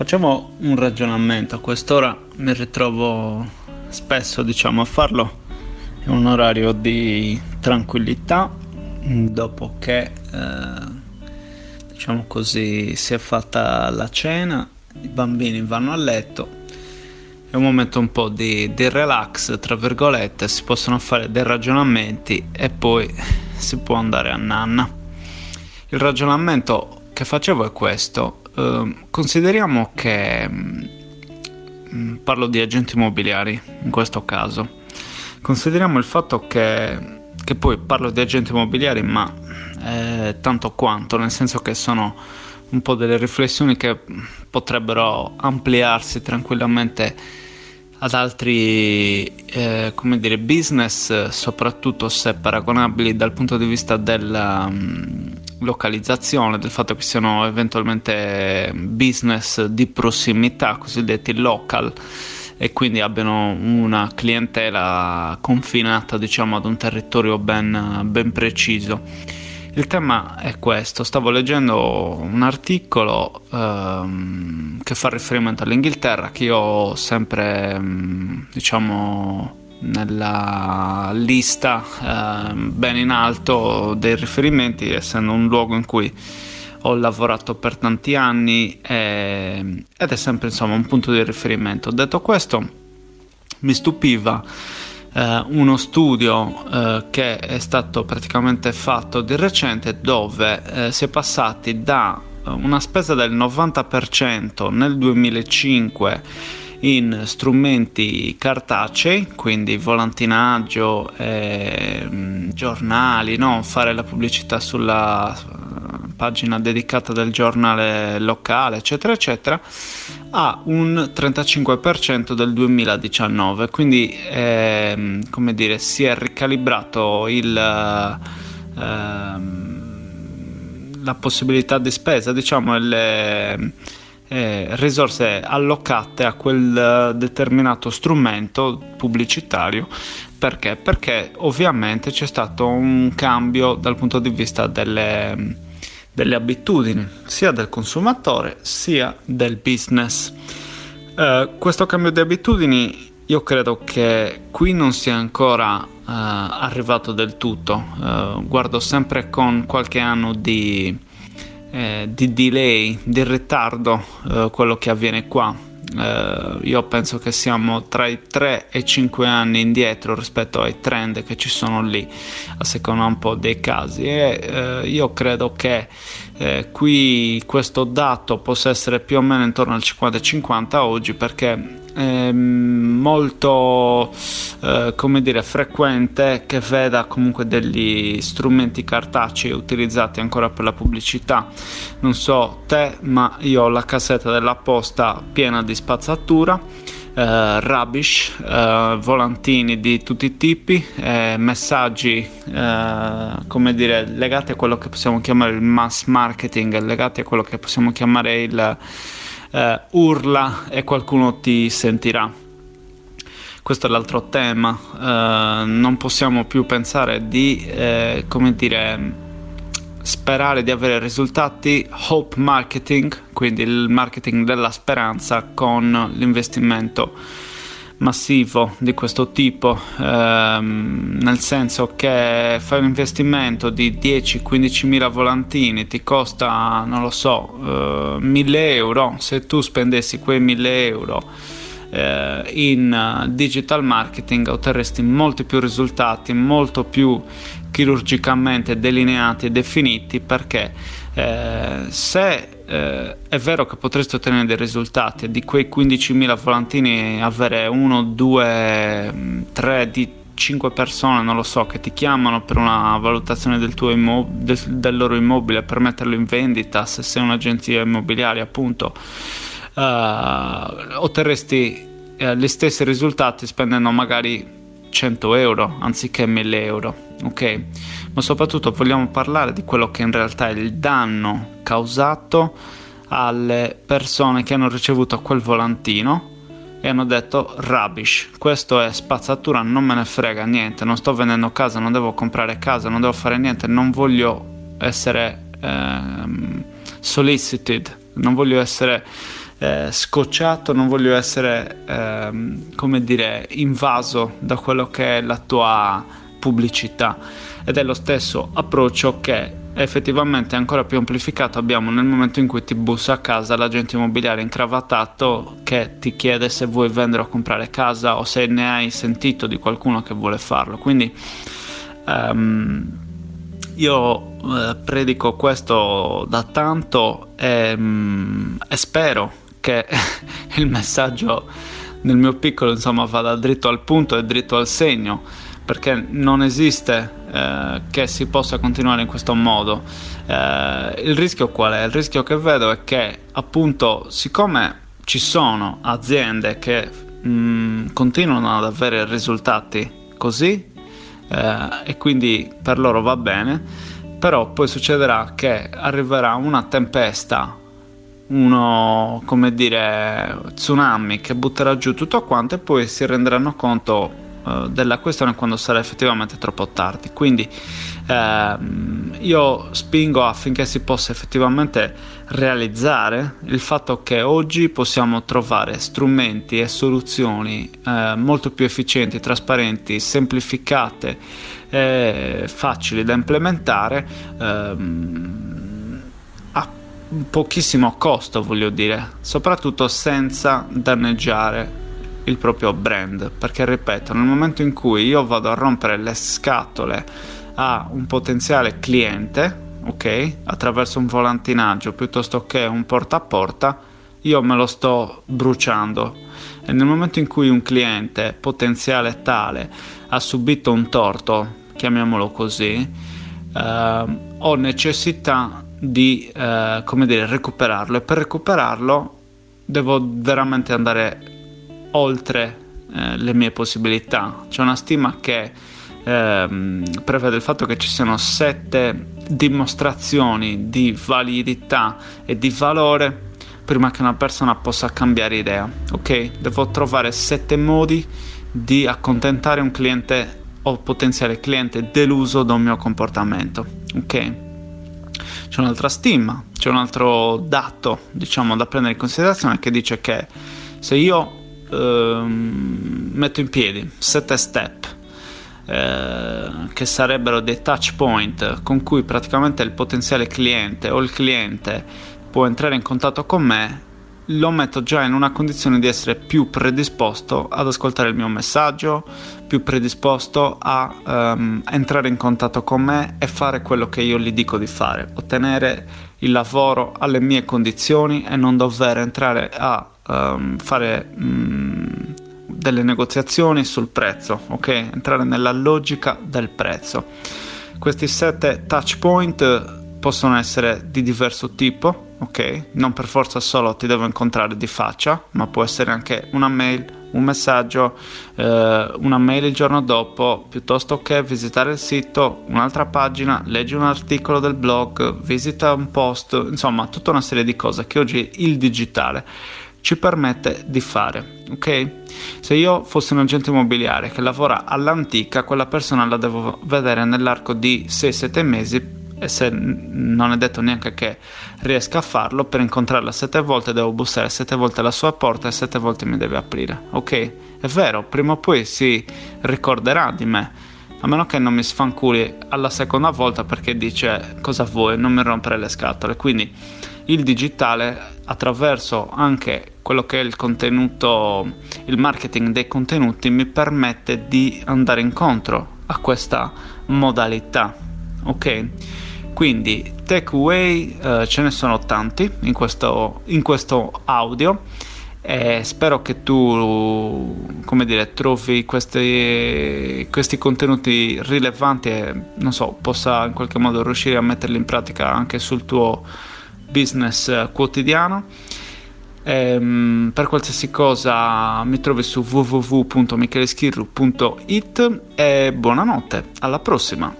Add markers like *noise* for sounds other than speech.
Facciamo un ragionamento, a quest'ora mi ritrovo spesso diciamo, a farlo, è un orario di tranquillità dopo che eh, diciamo così si è fatta la cena, i bambini vanno a letto, è un momento un po' di, di relax, tra virgolette, si possono fare dei ragionamenti e poi si può andare a nanna. Il ragionamento che facevo è questo, Ehm, consideriamo che mm, parlo di agenti immobiliari in questo caso. Consideriamo il fatto che, che poi parlo di agenti immobiliari, ma eh, tanto quanto, nel senso che sono un po' delle riflessioni che potrebbero ampliarsi tranquillamente ad altri eh, come dire, business, soprattutto se paragonabili dal punto di vista della um, localizzazione, del fatto che siano eventualmente business di prossimità, cosiddetti local, e quindi abbiano una clientela confinata diciamo ad un territorio ben, ben preciso. Il tema è questo, stavo leggendo un articolo ehm, che fa riferimento all'Inghilterra che io ho sempre ehm, diciamo nella lista eh, ben in alto dei riferimenti, essendo un luogo in cui ho lavorato per tanti anni e, ed è sempre insomma un punto di riferimento. Detto questo, mi stupiva eh, uno studio eh, che è stato praticamente fatto di recente dove eh, si è passati da una spesa del 90% nel 2005 in strumenti cartacei, quindi volantinaggio, eh, giornali, no? fare la pubblicità sulla eh, pagina dedicata del giornale locale, eccetera, eccetera, a un 35% del 2019. Quindi, eh, come dire, si è ricalibrato il, eh, la possibilità di spesa, diciamo, le eh, risorse allocate a quel eh, determinato strumento pubblicitario. Perché? Perché ovviamente c'è stato un cambio dal punto di vista delle, delle abitudini, sia del consumatore sia del business. Eh, questo cambio di abitudini io credo che qui non sia ancora uh, arrivato del tutto. Uh, guardo sempre con qualche anno di, eh, di delay, di ritardo eh, quello che avviene qua. Eh, io penso che siamo tra i 3 e i 5 anni indietro rispetto ai trend che ci sono lì, a seconda un po' dei casi. E eh, io credo che eh, qui questo dato possa essere più o meno intorno al 50-50 oggi perché è molto eh, come dire frequente che veda comunque degli strumenti cartacei utilizzati ancora per la pubblicità non so te ma io ho la cassetta della posta piena di spazzatura eh, rubbish eh, volantini di tutti i tipi eh, messaggi eh, come dire legati a quello che possiamo chiamare il mass marketing legati a quello che possiamo chiamare il urla e qualcuno ti sentirà. Questo è l'altro tema, eh, non possiamo più pensare di, eh, come dire, sperare di avere risultati. Hope marketing, quindi il marketing della speranza con l'investimento massivo di questo tipo, ehm, nel senso che fai un investimento di 10-15 mila volantini, ti costa, non lo so, eh, 1000 euro, se tu spendessi quei 1000 euro eh, in digital marketing otterresti molti più risultati, molto più chirurgicamente delineati e definiti perché eh, se eh, è vero che potresti ottenere dei risultati di quei 15.000 volantini avere uno, due, tre di 5 persone, non lo so, che ti chiamano per una valutazione del, tuo immob- del, del loro immobile per metterlo in vendita, se sei un'agenzia immobiliare appunto, eh, otterresti eh, gli stessi risultati spendendo magari 100 euro anziché 1000 euro, ok? Ma soprattutto vogliamo parlare di quello che in realtà è il danno causato alle persone che hanno ricevuto quel volantino e hanno detto rubbish, questo è spazzatura, non me ne frega niente, non sto vendendo casa, non devo comprare casa, non devo fare niente, non voglio essere ehm, solicited, non voglio essere eh, scocciato, non voglio essere, ehm, come dire, invaso da quello che è la tua pubblicità. Ed è lo stesso approccio che effettivamente ancora più amplificato abbiamo nel momento in cui ti bussa a casa l'agente immobiliare incravatato che ti chiede se vuoi vendere o comprare casa o se ne hai sentito di qualcuno che vuole farlo. Quindi um, io eh, predico questo da tanto e, um, e spero che *laughs* il messaggio nel mio piccolo insomma vada dritto al punto e dritto al segno perché non esiste eh, che si possa continuare in questo modo. Eh, il rischio qual è? Il rischio che vedo è che appunto siccome ci sono aziende che mh, mm, continuano ad avere risultati così eh, e quindi per loro va bene, però poi succederà che arriverà una tempesta uno come dire tsunami che butterà giù tutto quanto e poi si renderanno conto uh, della questione quando sarà effettivamente troppo tardi. Quindi uh, io spingo affinché si possa effettivamente realizzare il fatto che oggi possiamo trovare strumenti e soluzioni uh, molto più efficienti, trasparenti, semplificate e facili da implementare ehm, pochissimo costo, voglio dire, soprattutto senza danneggiare il proprio brand. Perché ripeto nel momento in cui io vado a rompere le scatole a un potenziale cliente ok attraverso un volantinaggio piuttosto che un porta a porta io me lo sto bruciando. E nel momento in cui un cliente potenziale tale ha subito un torto chiamiamolo così eh, ho necessità di eh, come dire recuperarlo e per recuperarlo devo veramente andare oltre eh, le mie possibilità. C'è una stima che ehm, prevede il fatto che ci siano sette dimostrazioni di validità e di valore prima che una persona possa cambiare idea. Ok? Devo trovare sette modi di accontentare un cliente o potenziale cliente deluso da un mio comportamento. Ok? C'è un'altra stima, c'è un altro dato, diciamo, da prendere in considerazione che dice che se io Ehm, metto in piedi sette step eh, che sarebbero dei touch point con cui praticamente il potenziale cliente o il cliente può entrare in contatto con me lo metto già in una condizione di essere più predisposto ad ascoltare il mio messaggio, più predisposto a um, entrare in contatto con me e fare quello che io gli dico di fare, ottenere il lavoro alle mie condizioni e non dover entrare a um, fare um, delle negoziazioni sul prezzo, ok? Entrare nella logica del prezzo. Questi sette touch point possono essere di diverso tipo, ok? Non per forza solo ti devo incontrare di faccia, ma può essere anche una mail, un messaggio, eh, una mail il giorno dopo, piuttosto che visitare il sito, un'altra pagina, leggi un articolo del blog, visita un post, insomma, tutta una serie di cose che oggi il digitale ci permette di fare. Ok? Se io fossi un agente immobiliare che lavora all'antica, quella persona la devo vedere nell'arco di 6-7 mesi e se non è detto neanche che riesca a farlo, per incontrarla sette volte devo bussare sette volte alla sua porta e sette volte mi deve aprire. Ok? È vero, prima o poi si ricorderà di me. A meno che non mi sfanculi alla seconda volta perché dice cosa vuoi, non mi rompere le scatole. Quindi il digitale attraverso anche quello che è il contenuto, il marketing dei contenuti mi permette di andare incontro a questa modalità. Ok? Quindi takeaway eh, ce ne sono tanti in questo, in questo audio e spero che tu come dire trovi questi, questi contenuti rilevanti e non so possa in qualche modo riuscire a metterli in pratica anche sul tuo business eh, quotidiano. Ehm, per qualsiasi cosa mi trovi su www.micheleschirru.it e buonanotte, alla prossima!